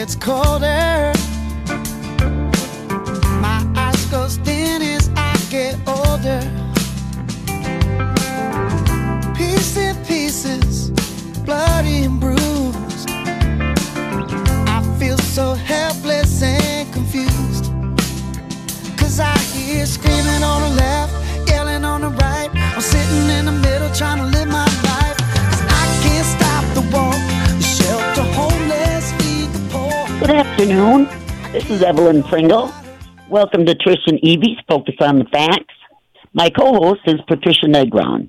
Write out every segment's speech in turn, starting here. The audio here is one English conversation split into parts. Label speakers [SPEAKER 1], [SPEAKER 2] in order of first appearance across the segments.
[SPEAKER 1] gets colder. My eyes go dim as I get older. Pieces, pieces, bloody and bruised. I feel so helpless and confused. Cause I hear screaming on the left, yelling on the right. I'm sitting in the middle trying to
[SPEAKER 2] afternoon. This is Evelyn Pringle. Welcome to Trish and Evie's Focus on the Facts. My co-host is Patricia Negron.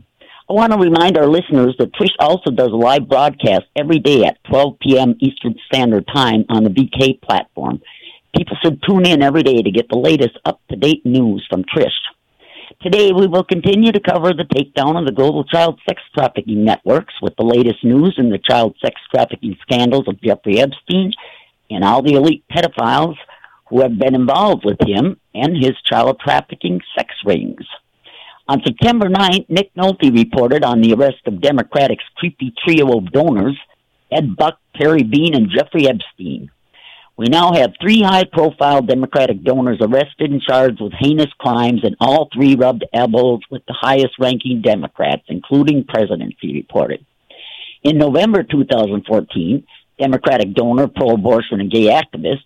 [SPEAKER 2] I want to remind our listeners that Trish also does a live broadcast every day at 12 p.m. Eastern Standard Time on the VK platform. People should tune in every day to get the latest up-to-date news from Trish. Today, we will continue to cover the takedown of the global child sex trafficking networks with the latest news in the child sex trafficking scandals of Jeffrey Epstein and all the elite pedophiles who have been involved with him and his child trafficking sex rings. On September 9th, Nick Nolte reported on the arrest of Democratic's creepy trio of donors, Ed Buck, Terry Bean, and Jeffrey Epstein. We now have three high profile Democratic donors arrested and charged with heinous crimes, and all three rubbed elbows with the highest ranking Democrats, including presidents, he reported. In November 2014, Democratic donor, pro abortion, and gay activist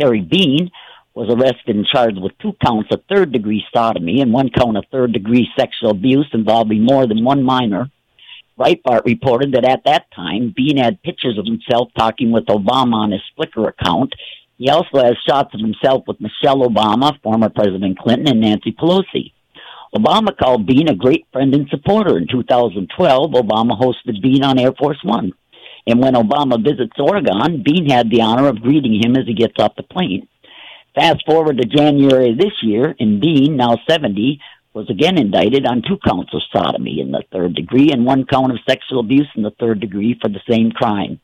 [SPEAKER 2] Terry Bean was arrested and charged with two counts of third degree sodomy and one count of third degree sexual abuse involving more than one minor. Breitbart reported that at that time, Bean had pictures of himself talking with Obama on his Flickr account. He also has shots of himself with Michelle Obama, former President Clinton, and Nancy Pelosi. Obama called Bean a great friend and supporter. In 2012, Obama hosted Bean on Air Force One. And when Obama visits Oregon, Bean had the honor of greeting him as he gets off the plane. Fast forward to January this year, and Bean, now 70, was again indicted on two counts of sodomy in the third degree and one count of sexual abuse in the third degree for the same crime.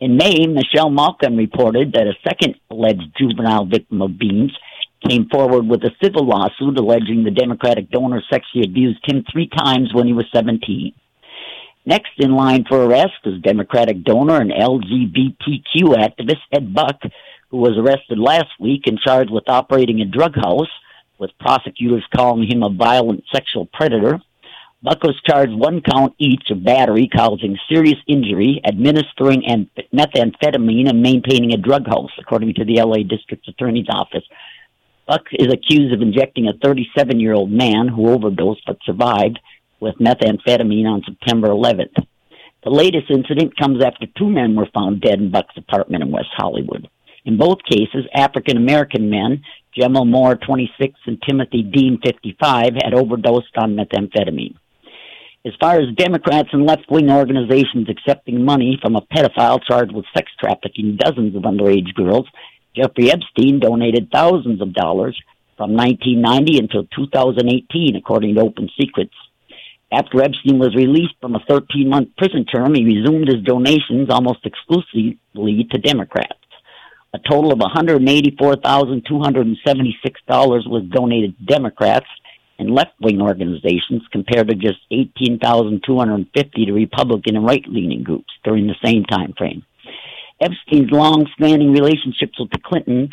[SPEAKER 2] In May, Michelle Malkin reported that a second alleged juvenile victim of Beans came forward with a civil lawsuit alleging the Democratic donor sexually abused him three times when he was 17. Next in line for arrest is Democratic donor and LGBTQ activist Ed Buck, who was arrested last week and charged with operating a drug house, with prosecutors calling him a violent sexual predator. Buck was charged one count each of battery causing serious injury, administering methamphetamine, and maintaining a drug house, according to the LA District Attorney's Office. Buck is accused of injecting a 37 year old man who overdosed but survived with methamphetamine on September 11th. The latest incident comes after two men were found dead in Buck's apartment in West Hollywood. In both cases, African American men, Gemmel Moore, 26, and Timothy Dean, 55, had overdosed on methamphetamine. As far as Democrats and left wing organizations accepting money from a pedophile charged with sex trafficking dozens of underage girls, Jeffrey Epstein donated thousands of dollars from 1990 until 2018, according to Open Secrets. After Epstein was released from a 13 month prison term, he resumed his donations almost exclusively to Democrats. A total of $184,276 was donated to Democrats and left wing organizations compared to just 18,250 to Republican and right leaning groups during the same time frame. Epstein's long standing relationships with the Clinton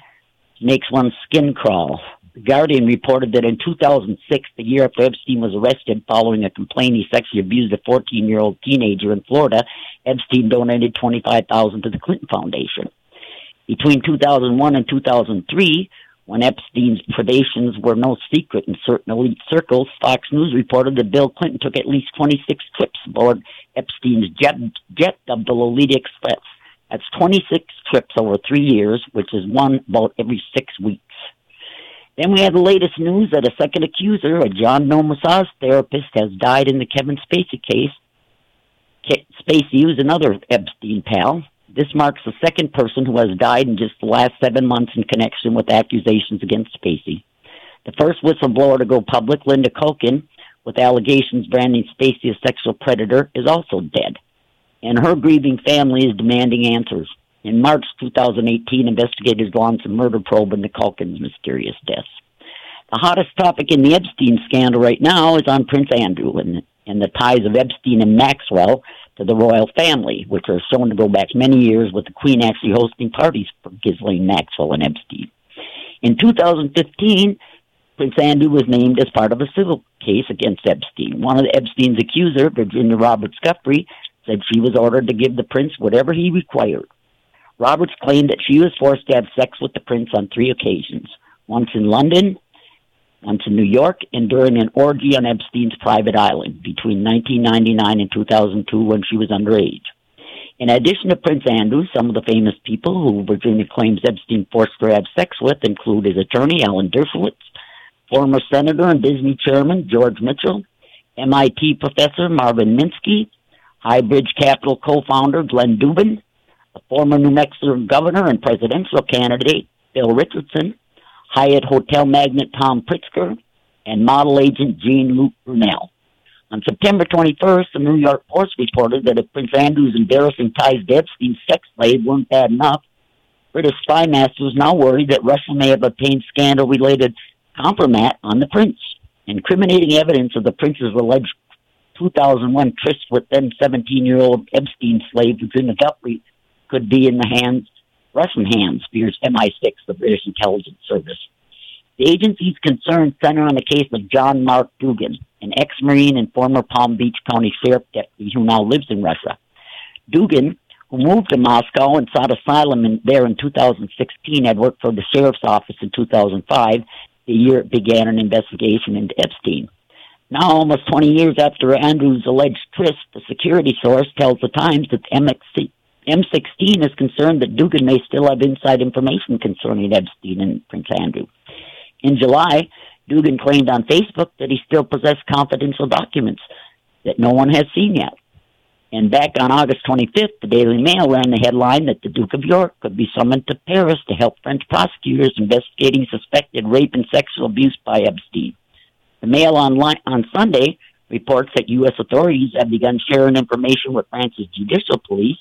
[SPEAKER 2] makes one's skin crawl. Guardian reported that in 2006, the year after Epstein was arrested following a complaint he sexually abused a 14 year old teenager in Florida, Epstein donated 25000 to the Clinton Foundation. Between 2001 and 2003, when Epstein's predations were no secret in certain elite circles, Fox News reported that Bill Clinton took at least 26 trips aboard Epstein's jet, jet dubbed the Lolita Express. That's 26 trips over three years, which is one about every six weeks. Then we have the latest news that a second accuser, a John Nomassage therapist, has died in the Kevin Spacey case. Spacey was another Epstein pal. This marks the second person who has died in just the last seven months in connection with accusations against Spacey. The first whistleblower to go public, Linda Culkin, with allegations branding Spacey a sexual predator, is also dead. And her grieving family is demanding answers. In March 2018, investigators launched a murder probe into Culkin's mysterious death. The hottest topic in the Epstein scandal right now is on Prince Andrew and, and the ties of Epstein and Maxwell to the royal family, which are shown to go back many years, with the Queen actually hosting parties for Ghislaine Maxwell and Epstein. In 2015, Prince Andrew was named as part of a civil case against Epstein. One of Epstein's accusers, Virginia Roberts Giuffre, said she was ordered to give the prince whatever he required. Roberts claimed that she was forced to have sex with the prince on three occasions once in London, once in New York, and during an orgy on Epstein's private island between 1999 and 2002 when she was underage. In addition to Prince Andrew, some of the famous people who Virginia claims Epstein forced her to have sex with include his attorney, Alan Dershowitz, former senator and Disney chairman George Mitchell, MIT professor Marvin Minsky, Highbridge Capital co-founder Glenn Dubin, the former New Mexico governor and presidential candidate Bill Richardson, Hyatt hotel magnate Tom Pritzker, and model agent Jean Luc Brunel. On September 21st, the New York Post reported that if Prince Andrew's embarrassing ties to Epstein's sex slave weren't bad enough, British spy is now worried that Russia may have obtained scandal-related compromat on the prince. Incriminating evidence of the prince's alleged 2001 tryst with then 17-year-old Epstein slave Virginia Giuffre could be in the hands, Russian hands, fears MI6, the British intelligence service. The agency's concerns center on the case of John Mark Dougan, an ex-Marine and former Palm Beach County Sheriff deputy who now lives in Russia. Dougan, who moved to Moscow and sought asylum in, there in 2016, had worked for the sheriff's office in 2005 the year it began an investigation into Epstein. Now, almost 20 years after Andrew's alleged tryst, the security source tells the Times that MXC, MI6 is concerned that Dougan may still have inside information concerning Epstein and Prince Andrew. In July, Dougan claimed on Facebook that he still possessed confidential documents that no one has seen yet. And back on August 25th, the Daily Mail ran the headline that the Duke of York could be summoned to Paris to help French prosecutors investigating suspected rape and sexual abuse by Epstein. The Mail online on Sunday reports that U.S. authorities have begun sharing information with France's judicial police,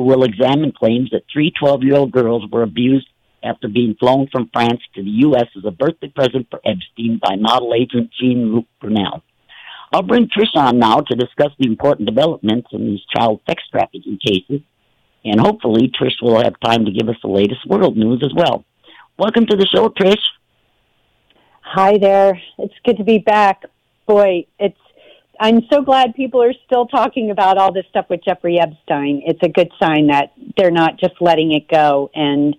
[SPEAKER 2] who will examine claims that three 12 year old girls were abused after being flown from France to the U.S. as a birthday present for Epstein by model agent Jean Luc Brunel. I'll bring Trish on now to discuss the important developments in these child sex trafficking cases, and hopefully Trish will have time to give us the latest world news as well. Welcome to the show, Trish.
[SPEAKER 3] Hi there. It's good to be back. Boy, it's I'm so glad people are still talking about all this stuff with Jeffrey Epstein. It's a good sign that they're not just letting it go and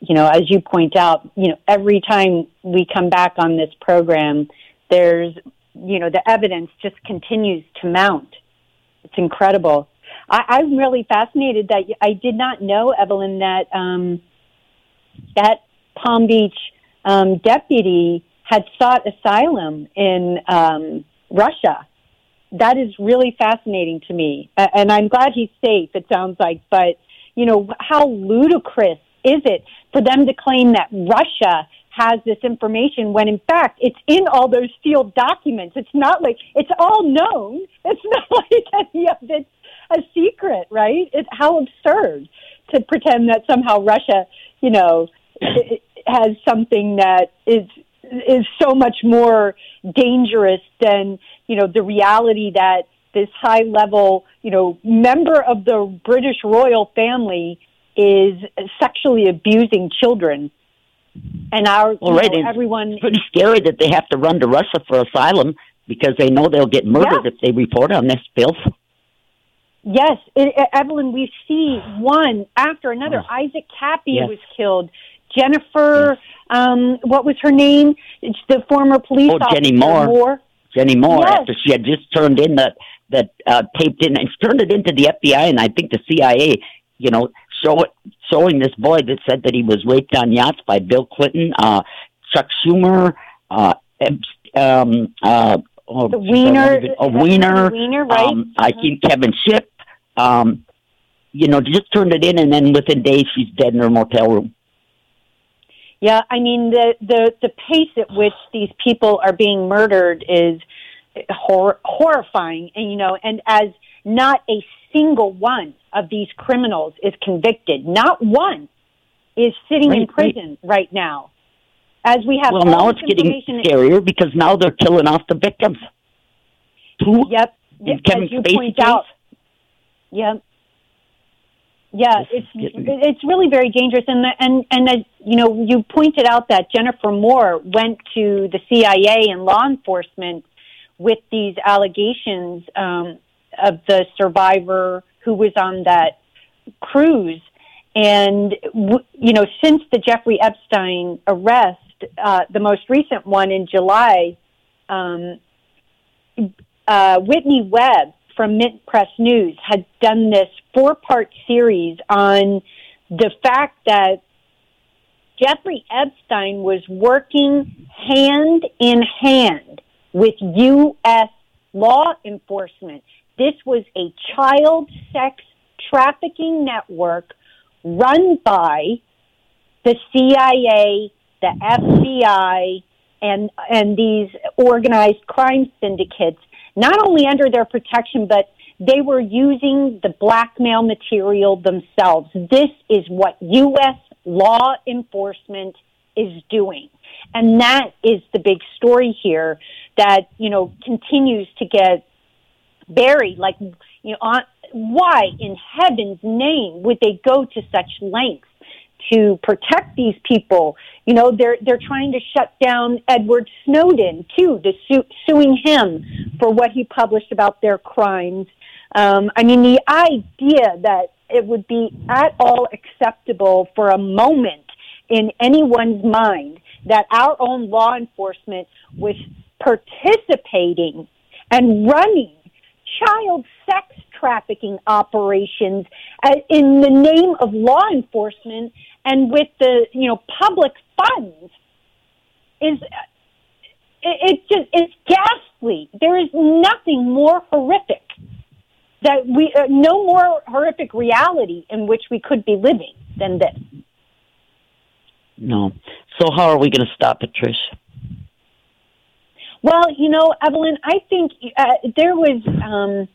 [SPEAKER 3] you know, as you point out, you know, every time we come back on this program, there's you know, the evidence just continues to mount. It's incredible. I, I'm really fascinated that I did not know, Evelyn, that um, that Palm Beach um, deputy had sought asylum in um, Russia. That is really fascinating to me, and I'm glad he's safe. It sounds like, but you know, how ludicrous is it for them to claim that Russia has this information when in fact it's in all those sealed documents. It's not like it's all known. It's not like any of it's a secret, right? It's how absurd to pretend that somehow Russia, you know, has something that is is so much more dangerous than you know the reality that this high level you know member of the British royal family is sexually abusing children and our
[SPEAKER 2] well, right.
[SPEAKER 3] Know, everyone
[SPEAKER 2] it's pretty scary that they have to run to Russia for asylum because they know they'll get murdered yeah. if they report on this filth.
[SPEAKER 3] Yes, it, Evelyn, we see one after another. Oh. Isaac Kappy yes. was killed. Jennifer, um, what was her name? It's the former police
[SPEAKER 2] oh,
[SPEAKER 3] officer.
[SPEAKER 2] Jenny Moore.
[SPEAKER 3] Moore.
[SPEAKER 2] Jenny Moore, yes. after she had just turned in that that uh, taped in and turned it into the FBI and I think the CIA. You know, show it, showing this boy that said that he was raped on yachts by Bill Clinton, uh, Chuck Schumer, uh, um, uh,
[SPEAKER 3] oh, the Weiner,
[SPEAKER 2] a Weiner,
[SPEAKER 3] Weiner, right? Um,
[SPEAKER 2] I think Kevin Ship, Um, you know, just turned it in, and then within days she's dead in her motel room.
[SPEAKER 3] Yeah, I mean the the the pace at which these people are being murdered is hor- horrifying, and you know, and as not a single one of these criminals is convicted. Not one is sitting right, in prison right. right now. As we have
[SPEAKER 2] well, now it's getting scarier because now they're killing off the victims.
[SPEAKER 3] Who? Yep. As you point out, Yeah. Yeah, it's it's really very dangerous, and the, and and you know, you pointed out that Jennifer Moore went to the CIA and law enforcement with these allegations um, of the survivor who was on that cruise, and you know, since the Jeffrey Epstein arrest, uh, the most recent one in July, um, uh, Whitney Webb from Mint Press News had done this four part series on the fact that Jeffrey Epstein was working hand in hand with U.S. law enforcement. This was a child sex trafficking network run by the CIA, the FBI, and and these organized crime syndicates not only under their protection, but they were using the blackmail material themselves. This is what U.S. law enforcement is doing. And that is the big story here that, you know, continues to get buried. Like, you know, on, why in heaven's name would they go to such lengths to protect these people. You know, they're they're trying to shut down Edward Snowden too, to su- suing him for what he published about their crimes. Um, I mean, the idea that it would be at all acceptable for a moment in anyone's mind that our own law enforcement was participating and running child sex trafficking operations in the name of law enforcement and with the you know public funds is it, it just it's ghastly. There is nothing more horrific that we uh, no more horrific reality in which we could be living than this.
[SPEAKER 2] No. So how are we going to stop it, Trish?
[SPEAKER 3] Well, you know, Evelyn, I think uh, there was um,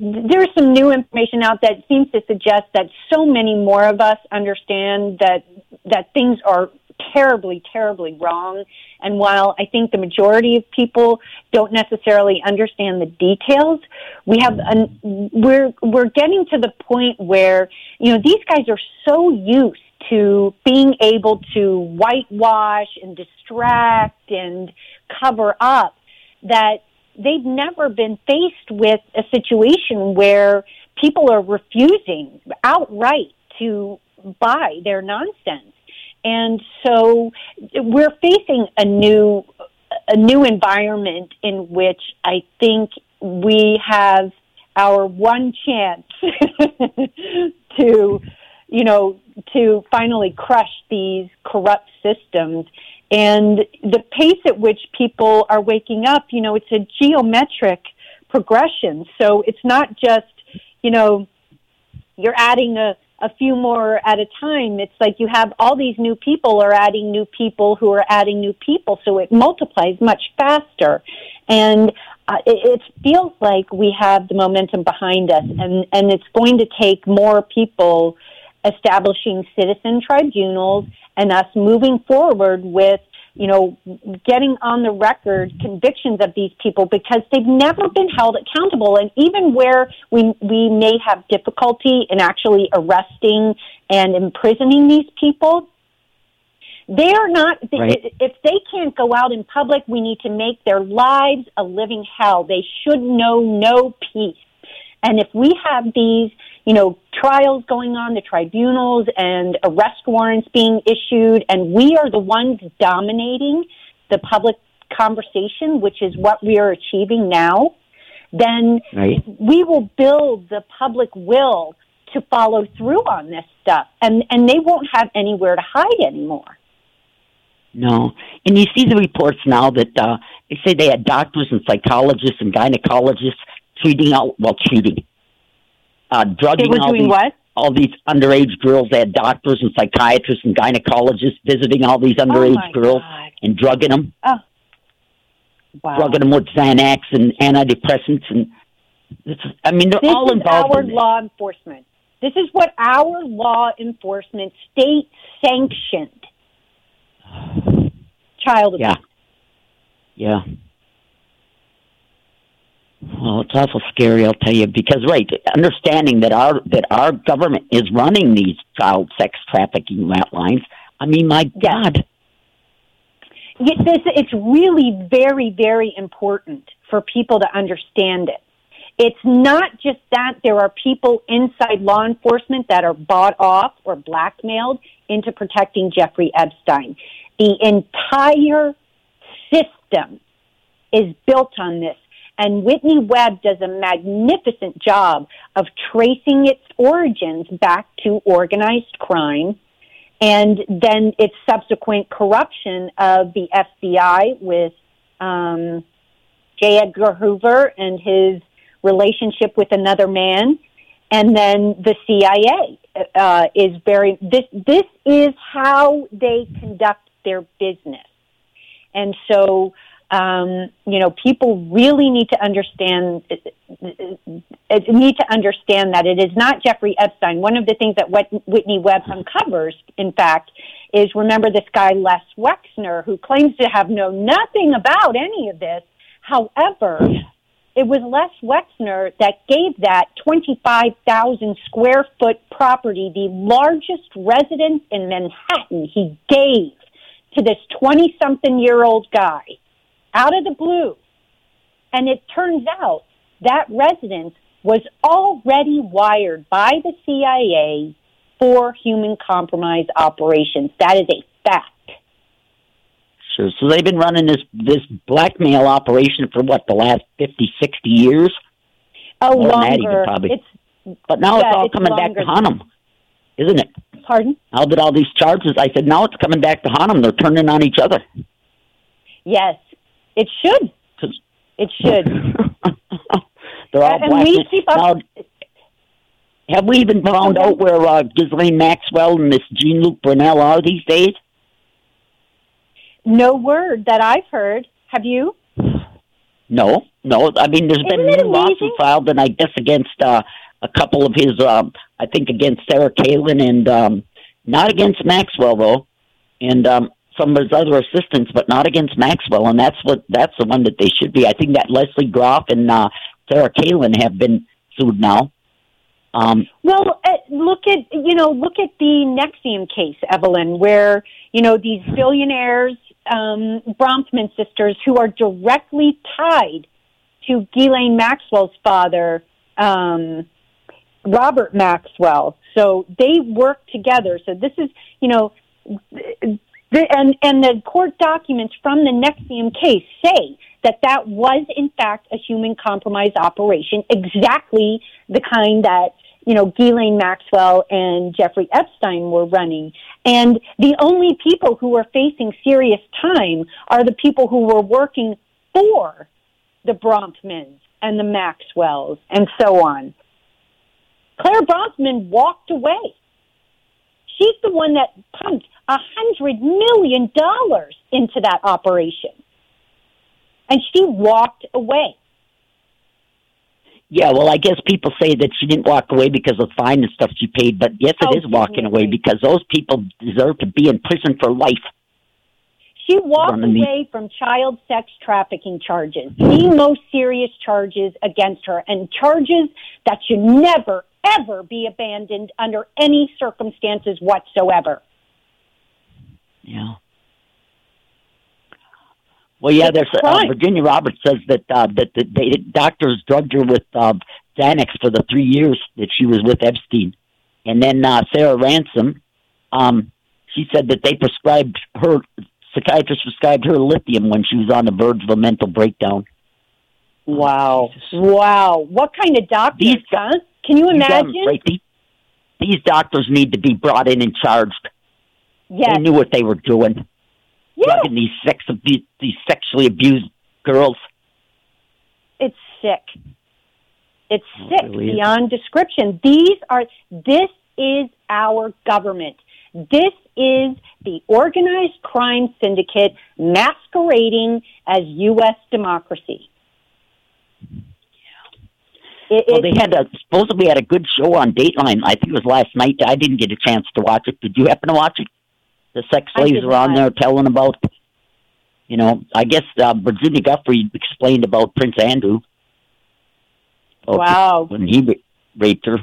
[SPEAKER 3] there's some new information out that seems to suggest that so many more of us understand that that things are terribly, terribly wrong. And while I think the majority of people don't necessarily understand the details, we have an, we're we're getting to the point where you know these guys are so used to being able to whitewash and distract and cover up that they've never been faced with a situation where people are refusing outright to buy their nonsense. And so we're facing a new a new environment in which I think we have our one chance to you know to finally crush these corrupt systems and the pace at which people are waking up, you know, it's a geometric progression. So it's not just, you know, you're adding a, a few more at a time. It's like you have all these new people are adding new people who are adding new people. So it multiplies much faster. And uh, it, it feels like we have the momentum behind us and, and it's going to take more people establishing citizen tribunals and us moving forward with you know, getting on the record convictions of these people because they've never been held accountable. And even where we, we may have difficulty in actually arresting and imprisoning these people, they are not, right. if they can't go out in public, we need to make their lives a living hell. They should know no peace. And if we have these, you know, trials going on, the tribunals and arrest warrants being issued, and we are the ones dominating the public conversation, which is what we are achieving now, then right. we will build the public will to follow through on this stuff, and and they won't have anywhere to hide anymore.
[SPEAKER 2] No, and you see the reports now that uh, they say they had doctors and psychologists and gynecologists treating all well treating uh, drugging
[SPEAKER 3] they were
[SPEAKER 2] all
[SPEAKER 3] doing
[SPEAKER 2] these,
[SPEAKER 3] what?
[SPEAKER 2] all these underage girls. They had doctors and psychiatrists and gynecologists visiting all these underage
[SPEAKER 3] oh
[SPEAKER 2] girls
[SPEAKER 3] God.
[SPEAKER 2] and drugging them.
[SPEAKER 3] Oh. Wow.
[SPEAKER 2] Drugging them with Xanax and antidepressants and this is, I mean they're
[SPEAKER 3] this
[SPEAKER 2] all involved.
[SPEAKER 3] This is our
[SPEAKER 2] in
[SPEAKER 3] law enforcement. This is what our law enforcement state sanctioned child
[SPEAKER 2] abuse. Yeah. Yeah. Oh, it's awful scary, I'll tell you, because right, understanding that our that our government is running these child sex trafficking lines. I mean, my God.
[SPEAKER 3] This, it's really very, very important for people to understand it. It's not just that there are people inside law enforcement that are bought off or blackmailed into protecting Jeffrey Epstein. The entire system is built on this. And Whitney Webb does a magnificent job of tracing its origins back to organized crime and then its subsequent corruption of the FBI with um, J. Edgar Hoover and his relationship with another man, and then the CIA uh, is very. This this is how they conduct their business, and so. Um, you know, people really need to understand uh, need to understand that it is not Jeffrey Epstein. One of the things that Whit- Whitney Webb uncovers, in fact, is remember this guy Les Wexner, who claims to have known nothing about any of this. However, it was Les Wexner that gave that 25,000 square foot property, the largest residence in Manhattan, he gave to this 20 something year old guy out of the blue. And it turns out that residence was already wired by the CIA for human compromise operations. That is a fact.
[SPEAKER 2] Sure. So they've been running this this blackmail operation for what the last 50, 60 years,
[SPEAKER 3] Oh,
[SPEAKER 2] More even,
[SPEAKER 3] longer.
[SPEAKER 2] probably.
[SPEAKER 3] It's
[SPEAKER 2] but now it's all
[SPEAKER 3] it's
[SPEAKER 2] coming back to haunt 'em, isn't it?
[SPEAKER 3] pardon.
[SPEAKER 2] Now that all these charges, I said, now it's coming back to haunt 'em. They're turning on each other.
[SPEAKER 3] Yes, it should. It should.
[SPEAKER 2] They're all
[SPEAKER 3] And we
[SPEAKER 2] black.
[SPEAKER 3] keep up-
[SPEAKER 2] Now, have we even found out where uh, Ghislaine Maxwell and Miss Jean Luc Brunel are these days?
[SPEAKER 3] No word that I've heard. Have you?
[SPEAKER 2] No, no. I mean, there's been
[SPEAKER 3] Isn't it
[SPEAKER 2] new lawsuit filed, and I guess against uh, a couple of his. Um, I think against Sarah Palin and um, not against Maxwell though, and um, some of his other assistants, but not against Maxwell. And that's what that's the one that they should be. I think that Lesley Groff and uh, Sarah Palin have been sued now. Um,
[SPEAKER 3] Well, uh, look at you know look at the NXIVM case, Evelyn, where you know these billionaires, um, Bronfman sisters, who are directly tied to Ghislaine Maxwell's father, um, Robert Maxwell. So they work together. So this is you know. The, and and the court documents from the NXIVM case say that that was in fact a human compromise operation, exactly the kind that you know Ghislaine Maxwell and Jeffrey Epstein were running. And the only people who are facing serious time are the people who were working for the Bronfmans and the Maxwells and so on. Claire Bronfman walked away. She's the one that pumped a hundred million dollars into that operation. And she walked away.
[SPEAKER 2] yeah, well, I guess people say that she didn't walk away because of the fine and stuff she paid, but yes, it
[SPEAKER 3] Oh,
[SPEAKER 2] is walking away because those people deserve to be in prison for life.
[SPEAKER 3] She walked
[SPEAKER 2] One of the-
[SPEAKER 3] away from child sex trafficking charges, the most serious charges against her, and charges that should never, ever be abandoned under any circumstances whatsoever.
[SPEAKER 2] Yeah. Well, yeah.
[SPEAKER 3] It's
[SPEAKER 2] There's uh. Virginia Roberts says that uh, that the, the doctors drugged her with uh, Xanax for the three years that she was with Epstein, and then uh, Sarah Ransom, um, she said that they prescribed her psychiatrist prescribed her lithium when she was on the verge of a mental breakdown.
[SPEAKER 3] Wow. Wow. What kind of doctors,
[SPEAKER 2] These-
[SPEAKER 3] huh? Can you
[SPEAKER 2] You um,
[SPEAKER 3] imagine?
[SPEAKER 2] right. These, these doctors need to be brought in and charged.
[SPEAKER 3] Yes.
[SPEAKER 2] They knew what they were doing,
[SPEAKER 3] yes.
[SPEAKER 2] drugging these sex abu- these sexually abused girls.
[SPEAKER 3] It's sick. It's
[SPEAKER 2] It
[SPEAKER 3] sick
[SPEAKER 2] really is.
[SPEAKER 3] beyond description. These are, this is our government. This is the organized crime syndicate masquerading as U.S. democracy. It,
[SPEAKER 2] Well, they had a supposedly had a good show on Dateline. I think it was last night. I didn't get a chance to watch it. Did you happen to watch it? The sex slaves were on there telling about. You know, I guess uh, Virginia Guthrie explained about Prince Andrew.
[SPEAKER 3] Wow.
[SPEAKER 2] When he raped her.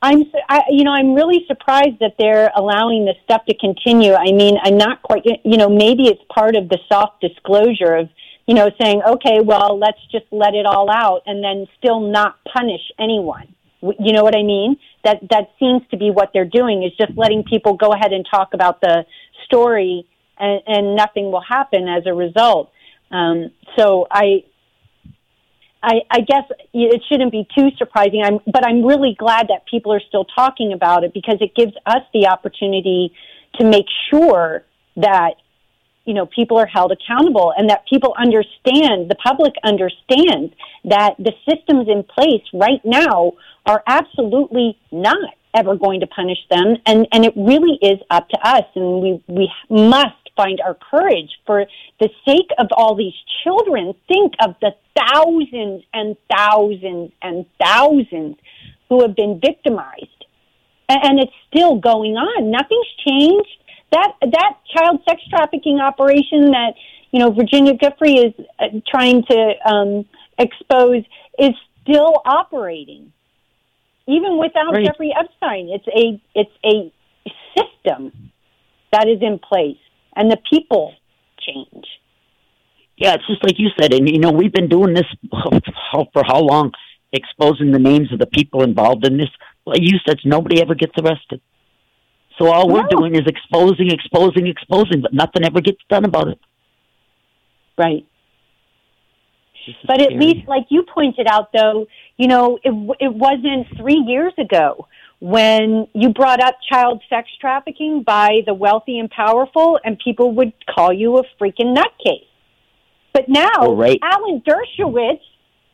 [SPEAKER 3] I'm, I, you know, I'm really surprised that they're allowing this stuff to continue. I mean, I'm not quite, you know, maybe it's part of the soft disclosure of, you know, saying, okay, well, let's just let it all out and then still not punish anyone. You know what I mean? That that seems to be what they're doing is just letting people go ahead and talk about the story, and, and nothing will happen as a result. Um, so I, I, I guess it shouldn't be too surprising. I'm, but I'm really glad that people are still talking about it because it gives us the opportunity to make sure that you know people are held accountable and that people understand, the public understands that the systems in place right now are absolutely not ever going to punish them, and and it really is up to us, and we we must find our courage for the sake of all these children. Think of the thousands and thousands and thousands who have been victimized, and, and it's still going on. Nothing's changed. That that child sex trafficking operation that you know Virginia Giuffre is uh, trying to um, expose is still operating, even without
[SPEAKER 2] Right.
[SPEAKER 3] Jeffrey Epstein. It's a it's a system that is in place, and the people change.
[SPEAKER 2] Yeah, it's just like you said, and you know we've been doing this for how long, exposing the names of the people involved in this. Like you said, nobody ever gets arrested. So all we're
[SPEAKER 3] No.
[SPEAKER 2] doing is exposing, exposing, exposing, but nothing ever gets done about it.
[SPEAKER 3] Right. But at
[SPEAKER 2] scary.
[SPEAKER 3] least, like you pointed out, though, you know, it, it wasn't three years ago when you brought up child sex trafficking by the wealthy and powerful, and people would call you a freaking nutcase. But now,
[SPEAKER 2] Oh, right.
[SPEAKER 3] Alan Dershowitz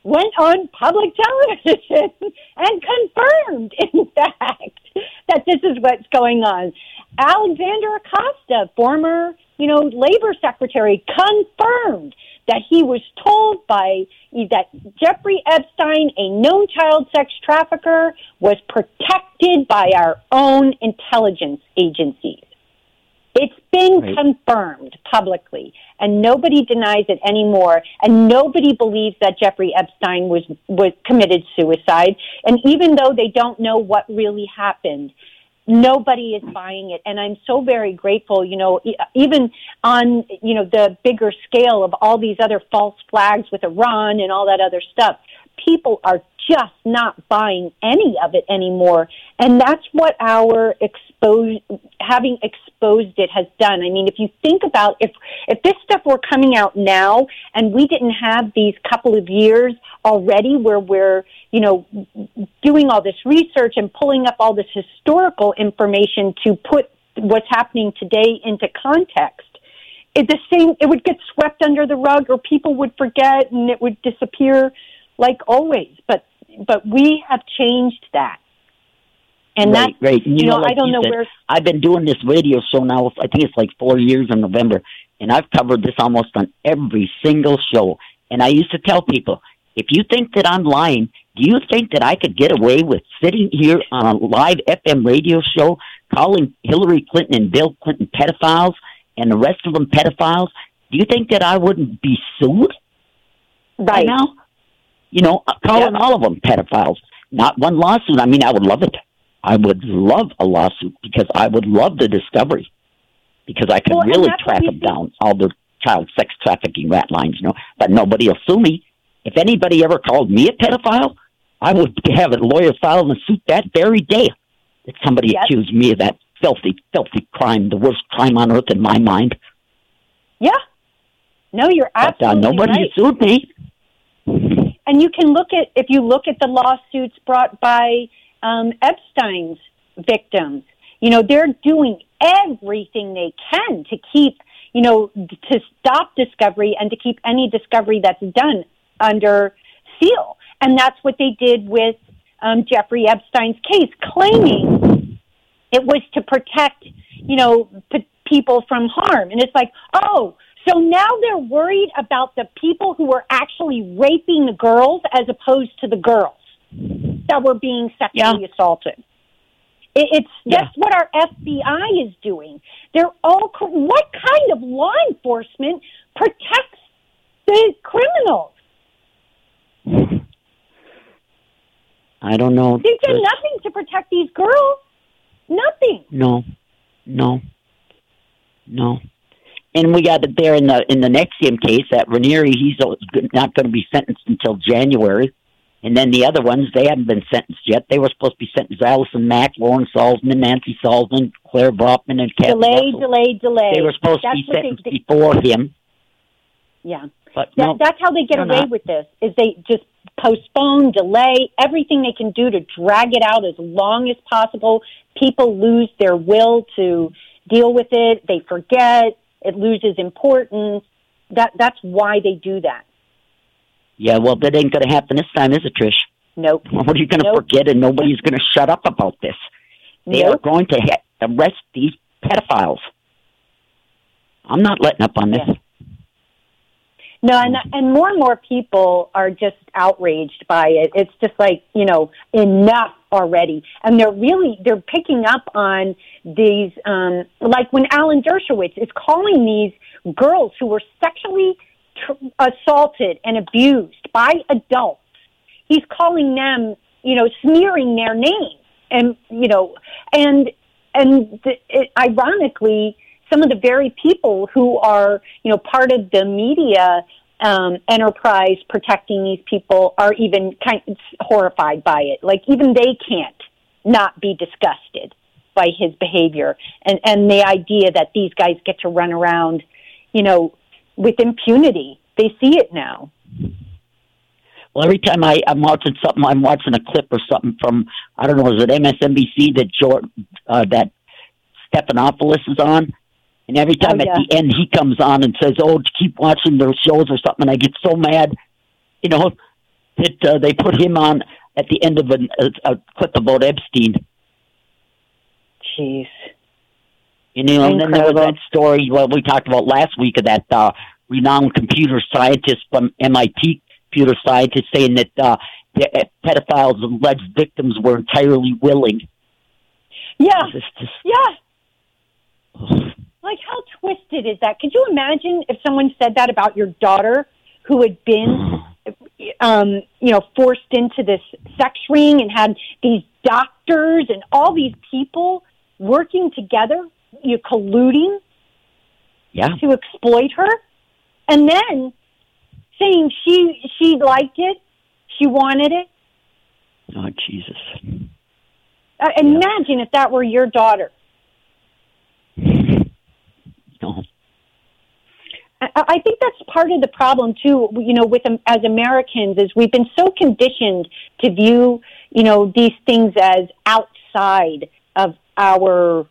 [SPEAKER 3] went on public television and confirmed, in fact, that this is what's going on. Alexander Acosta, former, you know, labor secretary, confirmed that he was told by that Jeffrey Epstein, a known child sex trafficker, was protected by our own intelligence agencies. It's been
[SPEAKER 2] Right.
[SPEAKER 3] confirmed publicly, and nobody denies it anymore. And nobody believes that Jeffrey Epstein was was committed suicide. And even though they don't know what really happened, nobody is buying it. And I'm so very grateful. You know, e- even on you know the bigger scale of all these other false flags with Iran and all that other stuff, people are just not buying any of it anymore. And that's what our expose having exposed it has done. I mean, if you think about if if this stuff were coming out now and we didn't have these couple of years already where we're, you know, doing all this research and pulling up all this historical information to put what's happening today into context. It the same it would get swept under the rug or people would forget and it would disappear like always. But but we have changed that. And
[SPEAKER 2] right,
[SPEAKER 3] that
[SPEAKER 2] right. And
[SPEAKER 3] you, know,
[SPEAKER 2] like
[SPEAKER 3] I don't know
[SPEAKER 2] said,
[SPEAKER 3] where
[SPEAKER 2] I've been doing this radio show now. I think it's like four years in November, and I've covered this almost on every single show. And I used to tell people, if you think that I'm lying, do you think that I could get away with sitting here on a live FM radio show calling Hillary Clinton and Bill Clinton pedophiles and the rest of them pedophiles? Do you think that I wouldn't be sued by
[SPEAKER 3] right.
[SPEAKER 2] now? You know, uh, calling
[SPEAKER 3] Yeah.
[SPEAKER 2] all of them pedophiles. Not one lawsuit. I mean, I would love it. I would love a lawsuit because I would love the discovery because I could
[SPEAKER 3] Well,
[SPEAKER 2] really track them down, all the child sex trafficking rat lines, you know. But nobody will sue me. If anybody ever called me a pedophile, I would have a lawyer file a suit that very day that somebody
[SPEAKER 3] Yes.
[SPEAKER 2] accused me of that filthy, filthy crime, the worst crime on earth in my mind.
[SPEAKER 3] Yeah. No, you're
[SPEAKER 2] But uh,
[SPEAKER 3] absolutely
[SPEAKER 2] nobody
[SPEAKER 3] right.
[SPEAKER 2] sued me.
[SPEAKER 3] And you can look at if you look at the lawsuits brought by um, Epstein's victims. You know, they're doing everything they can to keep, you know, to stop discovery and to keep any discovery that's done under seal. And that's what they did with um, Jeffrey Epstein's case, claiming it was to protect, you know, p- people from harm. And it's like, oh, so now they're worried about the people who were actually raping the girls as opposed to the girls that were being sexually assaulted. It, it's
[SPEAKER 2] Yeah.
[SPEAKER 3] that's what our FBI is doing. They're all. What kind of law enforcement protects the criminals?
[SPEAKER 2] I don't know.
[SPEAKER 3] They've done nothing to protect these girls. Nothing.
[SPEAKER 2] No, no, no. And we got it there in the in the NXIVM case that Raniere, he's not going to be sentenced until January. And then the other ones, they haven't been sentenced yet. They were supposed to be sentenced. Allison Mack, Lauren Salzman, Nancy Salzman, Claire Bronfman, and Kathy
[SPEAKER 3] delay,
[SPEAKER 2] Russell.
[SPEAKER 3] delay, delay.
[SPEAKER 2] They were supposed
[SPEAKER 3] That's
[SPEAKER 2] to be
[SPEAKER 3] what they-
[SPEAKER 2] sentenced
[SPEAKER 3] they-
[SPEAKER 2] before him,
[SPEAKER 3] Yeah.
[SPEAKER 2] but
[SPEAKER 3] That,
[SPEAKER 2] no.
[SPEAKER 3] That's how they get away
[SPEAKER 2] not.
[SPEAKER 3] with this. Is they just postpone, delay everything they can do to drag it out as long as possible. People lose their will to deal with it. They forget. It loses importance. That that's why they do that.
[SPEAKER 2] Yeah, well, that ain't going to happen this time, is it, Trish?
[SPEAKER 3] Nope.
[SPEAKER 2] What are you going to
[SPEAKER 3] Nope.
[SPEAKER 2] forget? And nobody's going to shut up about this. They are going to ha- arrest these pedophiles. I'm not letting up on this.
[SPEAKER 3] Yeah. No, and and more and more people are just outraged by it. It's just like you know enough already, and they're really they're picking up on these um, like when Alan Dershowitz is calling these girls who were sexually tr- assaulted and abused by adults. He's calling them you know smearing their name, and you know and and th- it, ironically some of the very people who are, you know, part of the media um, enterprise protecting these people are even kind of horrified by it. Like even they can't not be disgusted by his behavior and and the idea that these guys get to run around, you know, with impunity. They see it now.
[SPEAKER 2] Well, every time I, I'm watching something, I'm watching a clip or something from I don't know, is it MSNBC that George, uh, that Stephanopoulos is on? And every time
[SPEAKER 3] Oh,
[SPEAKER 2] at
[SPEAKER 3] yeah.
[SPEAKER 2] the end he comes on and says, "Oh, keep watching their shows" or something, and I get so mad. You know, that uh, they put him on at the end of an, a, a clip about Epstein.
[SPEAKER 3] Jeez.
[SPEAKER 2] You know, and then there was that story what we talked about last week of that uh, renowned computer scientist from MIT, computer scientist, saying that uh, the uh, pedophiles' alleged victims were entirely willing.
[SPEAKER 3] Yeah.
[SPEAKER 2] Just,
[SPEAKER 3] Yeah. Like, how twisted is that? Could you imagine if someone said that about your daughter who had been, um, you know, forced into this sex ring and had these doctors and all these people working together, you know, colluding
[SPEAKER 2] yeah,
[SPEAKER 3] to exploit her, and then saying she she liked it, she wanted it.
[SPEAKER 2] oh Jesus.
[SPEAKER 3] Uh, Imagine if that were your daughter.
[SPEAKER 2] No.
[SPEAKER 3] I think that's part of the problem too. You know, with um, as Americans, is we've been so conditioned to view you know these things as outside of our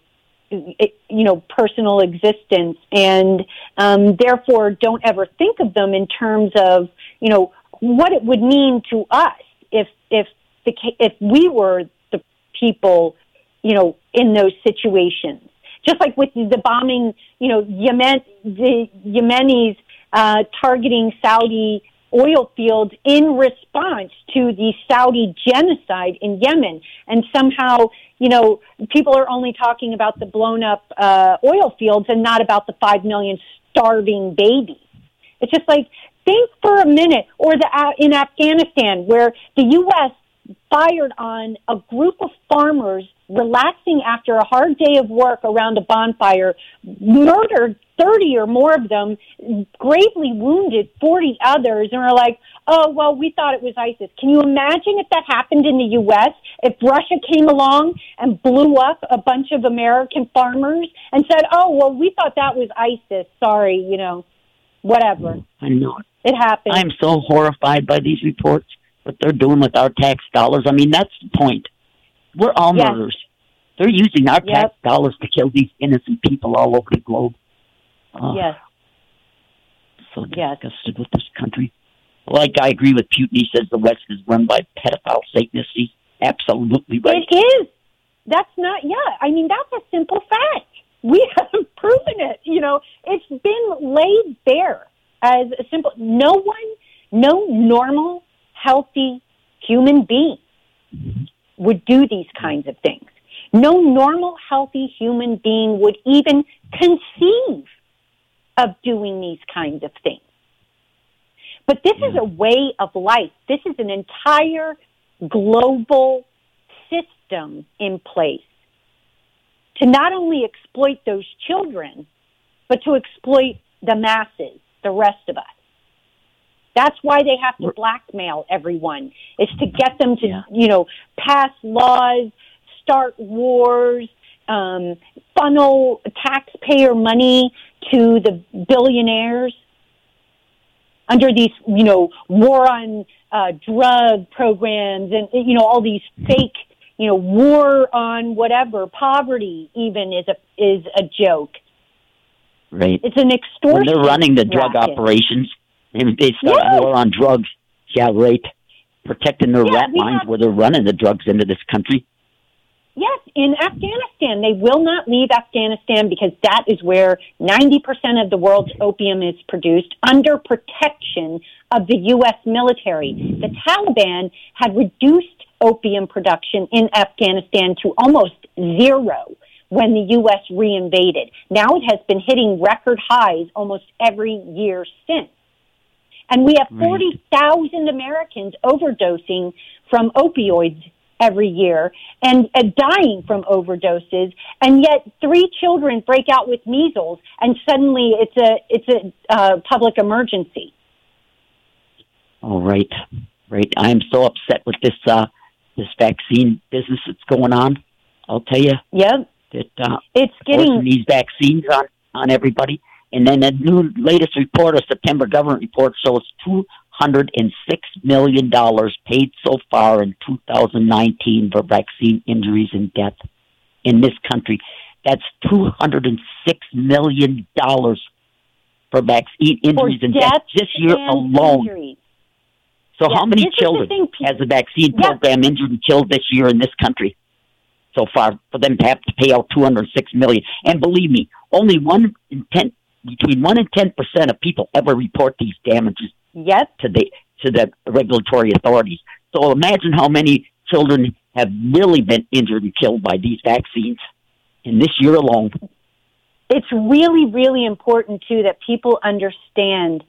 [SPEAKER 3] you know personal existence, and um, therefore don't ever think of them in terms of you know what it would mean to us if if the if we were the people you know in those situations just like with the bombing, you know, Yemen, the Yemenis uh, targeting Saudi oil fields in response to the Saudi genocide in Yemen. And somehow, you know, people are only talking about the blown up uh, oil fields and not about the 5 million starving babies. It's just like, think for a minute, or the uh, in Afghanistan, where the U.S. fired on a group of farmers relaxing after a hard day of work around a bonfire, murdered 30 or more of them, gravely wounded 40 others, and are like, oh, well, we thought it was ISIS. Can you imagine if that happened in the U.S.? If Russia came along and blew up a bunch of American farmers and said, oh, well, we thought that was ISIS. Sorry, you know, whatever.
[SPEAKER 2] I know.
[SPEAKER 3] It happened.
[SPEAKER 2] I'm so horrified by these reports. What they're doing with our tax dollars. I mean, that's the point. We're all
[SPEAKER 3] Yes.
[SPEAKER 2] murderers. They're using our
[SPEAKER 3] Yep.
[SPEAKER 2] tax dollars to kill these innocent people all over the globe. Oh,
[SPEAKER 3] yes.
[SPEAKER 2] So
[SPEAKER 3] Yes.
[SPEAKER 2] disgusted with this country. Like I agree with Putin. He says the West is run by pedophile Satanists. He's absolutely right.
[SPEAKER 3] It is. That's not, yeah. I mean, that's a simple fact. We haven't proven it. You know, it's been laid bare as a simple, no one, no normal, healthy human being mm-hmm. Would do these kinds of things. No normal, healthy human being would even conceive of doing these kinds of things. But this is a mm. way of life. This is an entire global system in place to not only exploit those children, but to exploit the masses, the rest of us. That's why they have to blackmail everyone, is to get them to, yeah. you know, pass laws, start wars, um, funnel taxpayer money to the billionaires under these, you know, war on uh, drug programs and, you know, all these fake, you know, war on whatever, poverty even is a, is a joke.
[SPEAKER 2] Right.
[SPEAKER 3] It's an extortion.
[SPEAKER 2] When they're running the drug racket. operations, and they start yes. war on drugs. Yeah, right. Protecting their yeah, rat lines have, where they're running the drugs into this country.
[SPEAKER 3] Yes, in Afghanistan. They will not leave Afghanistan because that is where 90% of the world's opium is produced under protection of the U.S. military. The Taliban had reduced opium production in Afghanistan to almost zero when the U.S. reinvaded. Now it has been hitting record highs almost every year since. And we have 40,000 Americans overdosing from opioids every year and uh, dying from overdoses. And yet three children break out with measles and suddenly it's a it's a uh, public emergency.
[SPEAKER 2] All right. Right. I'm so upset with this uh this vaccine business that's going on. I'll tell you
[SPEAKER 3] yep.
[SPEAKER 2] that uh
[SPEAKER 3] it's getting
[SPEAKER 2] these vaccines on on everybody and then the new latest report a september government report shows two $106 million paid so far in 2019 for vaccine injuries and death in this country. That's $206 million for vaccine injuries
[SPEAKER 3] for
[SPEAKER 2] and death this year alone.
[SPEAKER 3] Injuries.
[SPEAKER 2] So, how many children has the vaccine program injured and killed this year in this country so far for them to have to pay out 206 million? And believe me, only one in ten, between one and ten percent of people ever report these damages
[SPEAKER 3] Yes.
[SPEAKER 2] To the to the regulatory authorities. So imagine how many children have really been injured and killed by these vaccines in this year alone.
[SPEAKER 3] It's really, really important too that people understand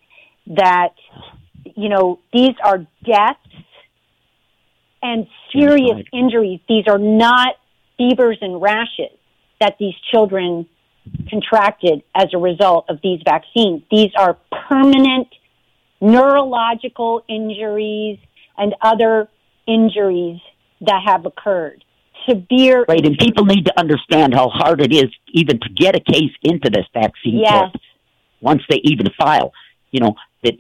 [SPEAKER 3] that you know these are deaths and serious injuries. These are not fevers and rashes that these children contracted as a result of these vaccines. These are permanent neurological injuries and other injuries that have occurred. Severe.
[SPEAKER 2] Right, and people need to understand how hard it is even to get a case into this vaccine
[SPEAKER 3] yes.
[SPEAKER 2] court once they even file. You know, that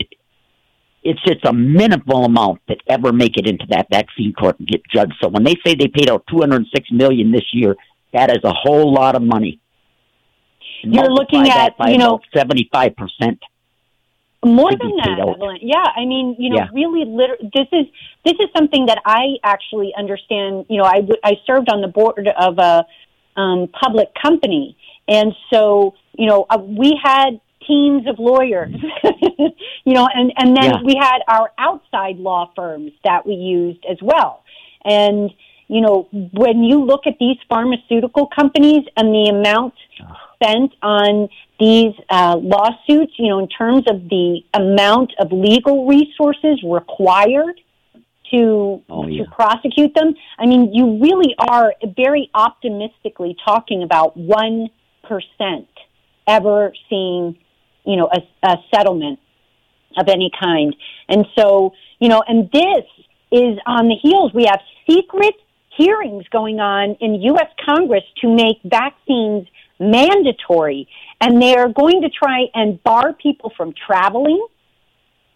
[SPEAKER 2] it's just a minimal amount that ever make it into that vaccine court and get judged. So when they say they paid out 206 million this year, that is a whole lot of money.
[SPEAKER 3] You're looking at, you know,
[SPEAKER 2] 75%
[SPEAKER 3] more than that, Evelyn. Yeah, I mean, you know, yeah. really, liter- this is this is something that I actually understand. You know, I, w- I served on the board of a um, public company, and so you know, uh, we had teams of lawyers, you know, and and then yeah. we had our outside law firms that we used as well, and you know, when you look at these pharmaceutical companies and the amount spent on these uh, lawsuits, you know, in terms of the amount of legal resources required to
[SPEAKER 2] oh, yeah.
[SPEAKER 3] to prosecute them, I mean, you really are very optimistically talking about one percent ever seeing, you know, a, a settlement of any kind. And so, you know, and this is on the heels. We have secret hearings going on in U.S. Congress to make vaccines mandatory, and they are going to try and bar people from traveling.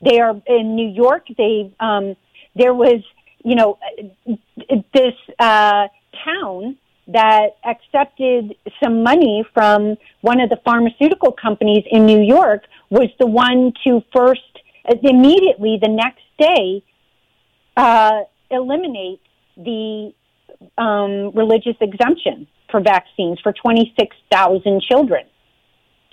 [SPEAKER 3] They are in New York. They um, there was you know this uh, town that accepted some money from one of the pharmaceutical companies in New York was the one to first immediately the next day uh, eliminate the um, religious exemption for vaccines for 26,000 children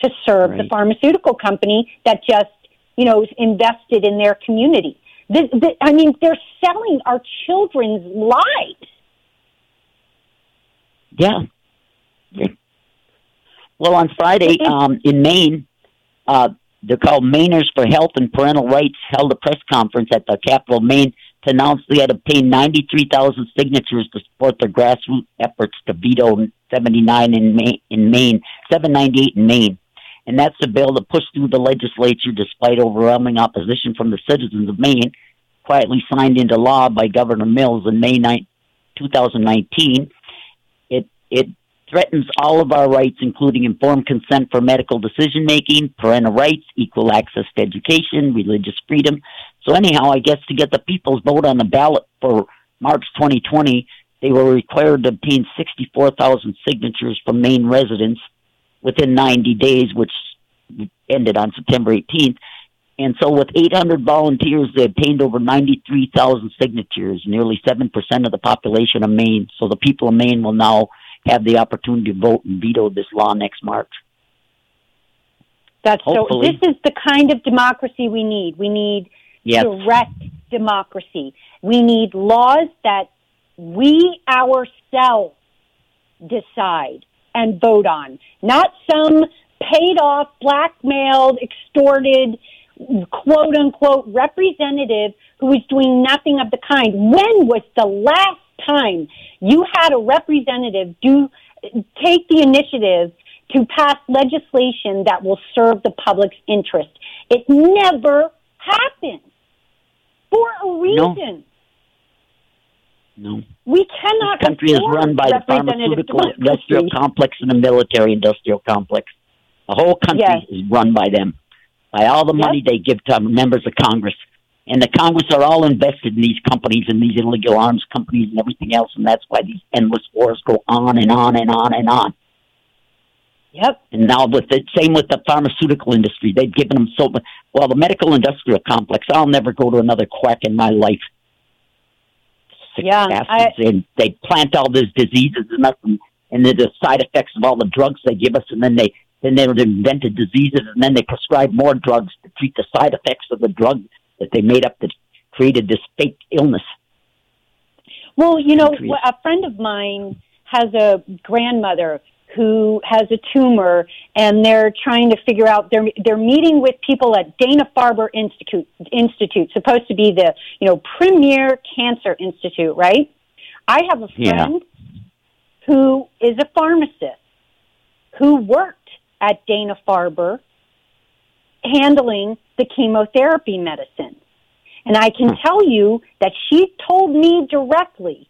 [SPEAKER 3] to serve right. the pharmaceutical company that just, you know, invested in their community. This, this, I mean, they're selling our children's lives.
[SPEAKER 2] Yeah. Well, on Friday um, in Maine, uh, they're called Mainers for Health and Parental Rights held a press conference at the Capitol Maine to announce they had obtained 93,000 signatures to support their grassroots efforts to veto 79 in Maine, in Maine 798 in Maine. And that's the bill that pushed through the legislature despite overwhelming opposition from the citizens of Maine, quietly signed into law by Governor Mills in May 9, 2019. It, it threatens all of our rights, including informed consent for medical decision making, parental rights, equal access to education, religious freedom. So, anyhow, I guess to get the people's vote on the ballot for March 2020, they were required to obtain 64,000 signatures from Maine residents within 90 days, which ended on September 18th. And so, with 800 volunteers, they obtained over 93,000 signatures, nearly 7% of the population of Maine. So, the people of Maine will now have the opportunity to vote and veto this law next March.
[SPEAKER 3] That's Hopefully. so. This is the kind of democracy we need. We need direct democracy. We need laws that we ourselves decide and vote on, not some paid off, blackmailed, extorted, quote unquote representative who is doing nothing of the kind. When was the last time you had a representative do take the initiative to pass legislation that will serve the public's interest? It never happens for a reason.
[SPEAKER 2] No. no.
[SPEAKER 3] We cannot.
[SPEAKER 2] This country is run by the pharmaceutical industrial complex and the military industrial complex. The whole country yes. is run by them, by all the money they give to members of Congress. And the Congress are all invested in these companies and these illegal arms companies and everything else, and that's why these endless wars go on and on and on and on.
[SPEAKER 3] Yep.
[SPEAKER 2] And now with the same with the pharmaceutical industry, they've given them so much. Well, the medical industrial complex, I'll never go to another quack in my life.
[SPEAKER 3] Sick yeah,
[SPEAKER 2] I, and they plant all these diseases in us, and, and the side effects of all the drugs they give us, and then they then they invented diseases, and then they prescribe more drugs to treat the side effects of the drug that they made up that created this fake illness.
[SPEAKER 3] Well, you know, a friend of mine has a grandmother who has a tumor and they're trying to figure out they're they're meeting with people at Dana-Farber Institute Institute supposed to be the, you know, premier cancer institute, right? I have a friend yeah. who is a pharmacist who worked at Dana-Farber handling the chemotherapy medicine. And I can hmm. tell you that she told me directly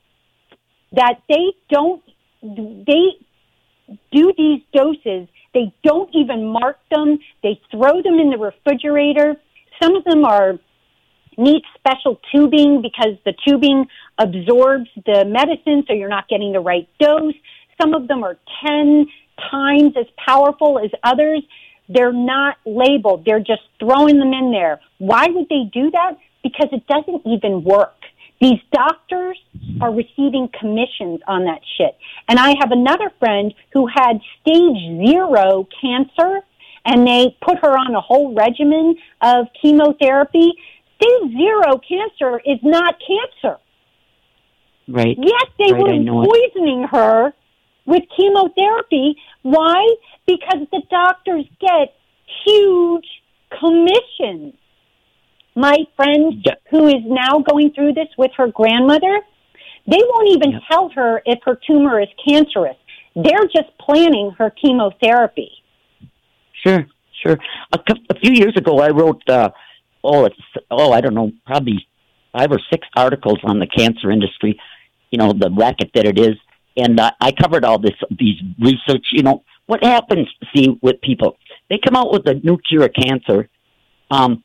[SPEAKER 3] that they don't, they do these doses, they don't even mark them, they throw them in the refrigerator. Some of them are need special tubing because the tubing absorbs the medicine so you're not getting the right dose. Some of them are 10 times as powerful as others. They're not labeled. They're just throwing them in there. Why would they do that? Because it doesn't even work. These doctors are receiving commissions on that shit. And I have another friend who had stage zero cancer and they put her on a whole regimen of chemotherapy. Stage zero cancer is not cancer.
[SPEAKER 2] Right.
[SPEAKER 3] Yet they
[SPEAKER 2] right,
[SPEAKER 3] were poisoning her with chemotherapy. Why? Because the doctors get huge commissions my friend yeah. who is now going through this with her grandmother, they won't even yeah. tell her if her tumor is cancerous. They're just planning her chemotherapy.
[SPEAKER 2] Sure, sure. A, a few years ago, I wrote, uh, oh, it's oh, I don't know, probably five or six articles on the cancer industry. You know, the racket that it is, and uh, I covered all this, these research. You know, what happens? See, with people, they come out with a new cure of cancer. Um,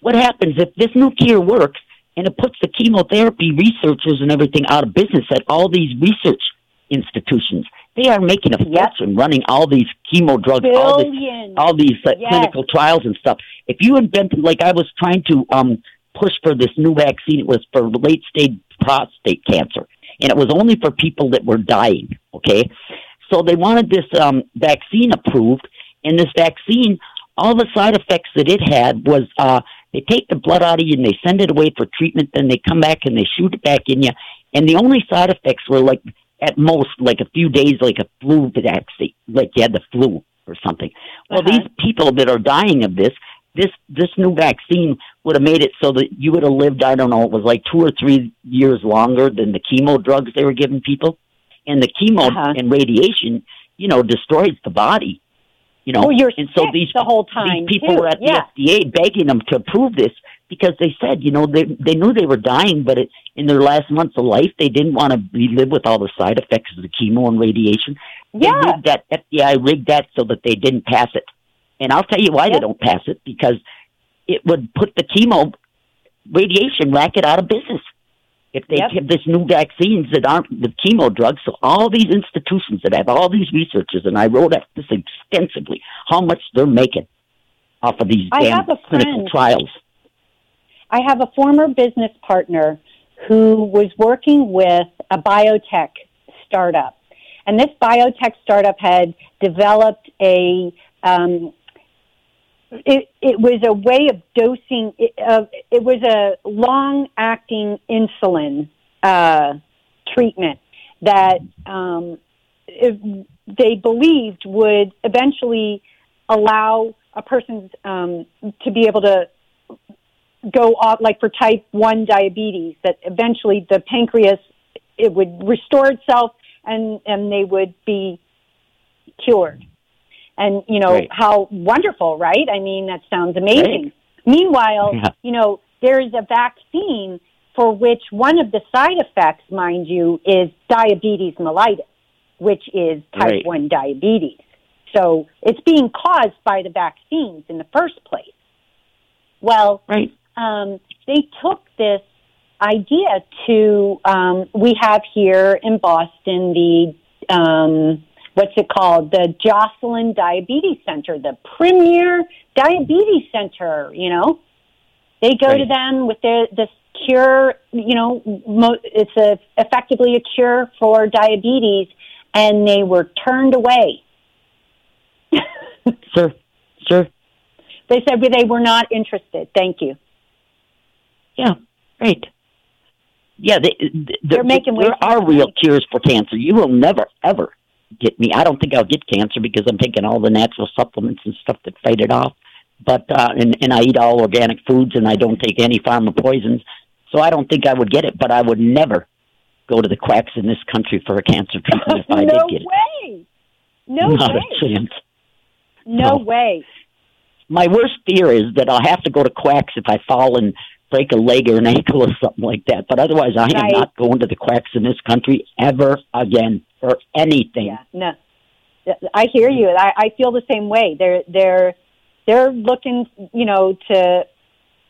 [SPEAKER 2] what happens if this new cure works and it puts the chemotherapy researchers and everything out of business at all these research institutions? They are making a yep. fortune running all these chemo drugs, all, this, all these uh, yes. clinical trials and stuff. If you invented, like I was trying to um, push for this new vaccine, it was for late stage prostate cancer, and it was only for people that were dying. Okay, so they wanted this um, vaccine approved, and this vaccine, all the side effects that it had was uh, they take the blood out of you and they send it away for treatment. Then they come back and they shoot it back in you. And the only side effects were like at most like a few days, like a flu vaccine, like you had the flu or something. Well, uh-huh. these people that are dying of this, this this new vaccine would have made it so that you would have lived, I don't know, it was like two or three years longer than the chemo drugs they were giving people. And the chemo
[SPEAKER 3] Uh-huh.
[SPEAKER 2] and radiation, you know, destroys the body. You know,
[SPEAKER 3] Well, you're
[SPEAKER 2] and so these
[SPEAKER 3] the whole time,
[SPEAKER 2] these people
[SPEAKER 3] too.
[SPEAKER 2] were at
[SPEAKER 3] Yeah.
[SPEAKER 2] the FDA begging them to approve this because they said, you know, they they knew they were dying, but it, in their last months of life, they didn't want to live with all the side effects of the chemo and radiation. They
[SPEAKER 3] Yeah.
[SPEAKER 2] rigged that FBI rigged that so that they didn't pass it. And I'll tell you why they
[SPEAKER 3] Yep.
[SPEAKER 2] don't pass it because it would put the chemo radiation racket out of business. If they
[SPEAKER 3] Yep.
[SPEAKER 2] give this new vaccines that aren't the chemo drugs, so all these institutions that have all these researchers, and I wrote up this extensively, how much they're making off of these
[SPEAKER 3] I
[SPEAKER 2] damn
[SPEAKER 3] have a
[SPEAKER 2] clinical trials.
[SPEAKER 3] I have a former business partner who was working with a biotech startup. And this biotech startup had developed a, um, it, was a way of dosing, it, uh, it was a long acting insulin uh, treatment that um, it, they believed would eventually allow a person um, to be able to go off like for type 1 diabetes that eventually the pancreas it would restore itself and and they would be cured and you know
[SPEAKER 2] Right.
[SPEAKER 3] how wonderful right i mean that sounds amazing
[SPEAKER 2] Right.
[SPEAKER 3] meanwhile
[SPEAKER 2] Yeah.
[SPEAKER 3] you know there is a vaccine for which one of the side effects mind you is diabetes mellitus which is type
[SPEAKER 2] Right.
[SPEAKER 3] 1 diabetes so it's being caused by the vaccines in the first place well
[SPEAKER 2] Right.
[SPEAKER 3] um, they took this idea to um, we have here in Boston the um, what's it called the Joslin Diabetes Center, the premier diabetes center. You know, they go to them with their this cure. You know, mo- it's a effectively a cure for diabetes, and they were turned away.
[SPEAKER 2] Sure. Sure.
[SPEAKER 3] They said they were not interested. Thank you.
[SPEAKER 2] Yeah. Right. Yeah, they, they,
[SPEAKER 3] They're making way
[SPEAKER 2] there are real cures for cancer. You will never ever get me. I don't think I'll get cancer because I'm taking all the natural supplements and stuff that fight it off. But uh, and and I eat all organic foods and I don't take any pharma poisons, so I don't think I would get it. But I would never go to the quacks in this country for a cancer treatment if I
[SPEAKER 3] no
[SPEAKER 2] did get it.
[SPEAKER 3] way. No
[SPEAKER 2] Not
[SPEAKER 3] way.
[SPEAKER 2] a chance.
[SPEAKER 3] No
[SPEAKER 2] No.
[SPEAKER 3] way.
[SPEAKER 2] My worst fear is that I'll have to go to quacks if I fall and break a leg or an ankle or something like that. But otherwise, I am not going to the quacks in this country ever again for anything.
[SPEAKER 3] Yeah. No. I hear you. I, I feel the same way. They're they're they're looking, you know, to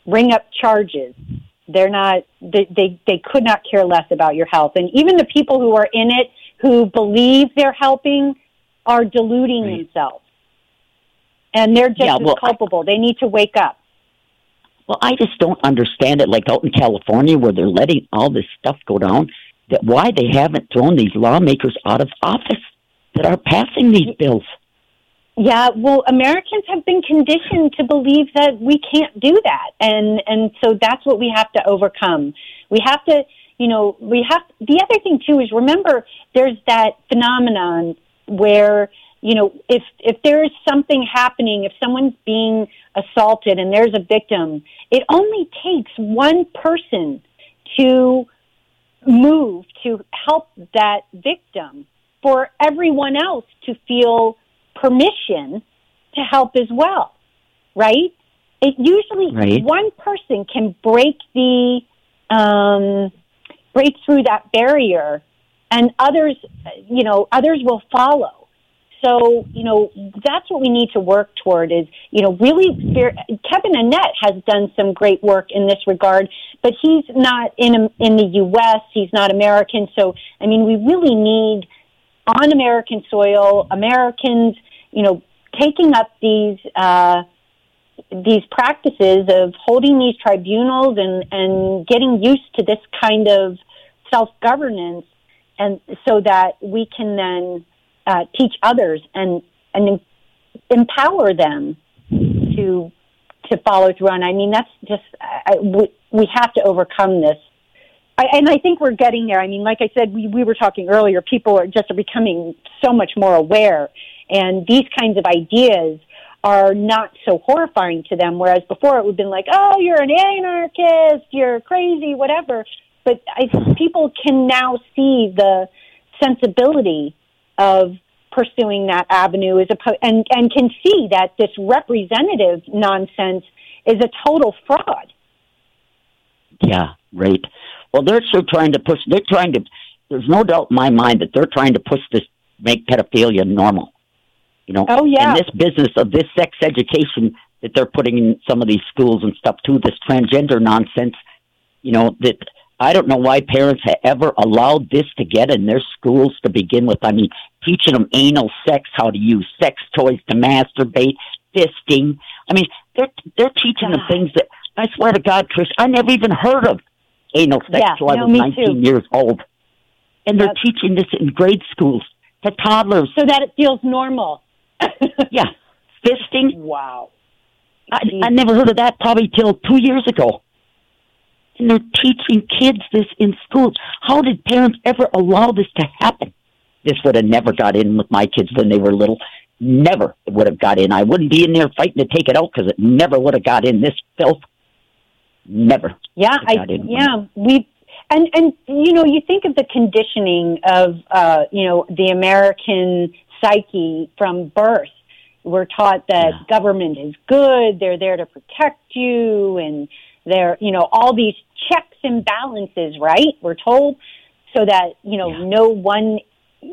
[SPEAKER 3] bring up charges. They're not. They, they they could not care less about your health, and even the people who are in it who believe they're helping are deluding
[SPEAKER 2] Right.
[SPEAKER 3] themselves, and they're just
[SPEAKER 2] Yeah,
[SPEAKER 3] as
[SPEAKER 2] well, I-
[SPEAKER 3] culpable. they need to wake up.
[SPEAKER 2] Well, I just don't understand it. Like out in California, where they're letting all this stuff go down, that why they haven't thrown these lawmakers out of office that are passing these bills.
[SPEAKER 3] Yeah, well, Americans have been conditioned to believe that we can't do that, and and so that's what we have to overcome. We have to, you know, we have. The other thing too is remember there's that phenomenon where you know if if there is something happening, if someone's being assaulted and there's a victim, it only takes one person to move to help that victim for everyone else to feel permission to help as well, right? It usually
[SPEAKER 2] Right.
[SPEAKER 3] one person can break the um, break through that barrier, and others, you know, others will follow. So, you know, that's what we need to work toward is, you know, really, Kevin Annett has done some great work in this regard, but he's not in, in the U.S., he's not American. So, I mean, we really need on American soil, Americans, you know, taking up these, uh, these practices of holding these tribunals and, and getting used to this kind of self governance, and so that we can then uh, teach others and and em- empower them to to follow through on. I mean, that's just I- we, we have to overcome this. I, and I think we're getting there. I mean, like I said, we, we were talking earlier. People are just are becoming so much more aware, and these kinds of ideas are not so horrifying to them. Whereas before it would have been like, oh, you're an anarchist, you're crazy, whatever. But I, people can now see the sensibility of pursuing that avenue as opposed, and, and can see that this representative nonsense is a total fraud.
[SPEAKER 2] Yeah, right. Well, they're still trying to push. They're trying to. There's no doubt in my mind that they're trying to push this, make pedophilia normal. You know.
[SPEAKER 3] Oh yeah.
[SPEAKER 2] And this business of this sex education that they're putting in some of these schools and stuff too. This transgender nonsense. You know that I don't know why parents have ever allowed this to get in their schools to begin with. I mean, teaching them anal sex, how to use sex toys to masturbate, fisting. I mean, they're they're teaching them ah. things that I swear to God, Trish, I never even heard of anal sex
[SPEAKER 3] Yeah,
[SPEAKER 2] till I
[SPEAKER 3] no,
[SPEAKER 2] was 19
[SPEAKER 3] too.
[SPEAKER 2] years old. And they're teaching this in grade schools to toddlers.
[SPEAKER 3] So that it feels normal.
[SPEAKER 2] Yeah, fisting.
[SPEAKER 3] Wow.
[SPEAKER 2] I, I never heard of that probably till two years ago. And they're teaching kids this in schools. How did parents ever allow this to happen? This would have never got in with my kids when they were little. Never would have got in. I wouldn't be in there fighting to take it out because it never would have got in. This filth, never.
[SPEAKER 3] Yeah,
[SPEAKER 2] I
[SPEAKER 3] I
[SPEAKER 2] got in.
[SPEAKER 3] yeah we and and you know you think of the conditioning of uh you know the American psyche from birth. We're taught that
[SPEAKER 2] Yeah.
[SPEAKER 3] government is good; they're there to protect you, and they're you know all these checks and balances. Right? We're told so that you know
[SPEAKER 2] Yeah.
[SPEAKER 3] no one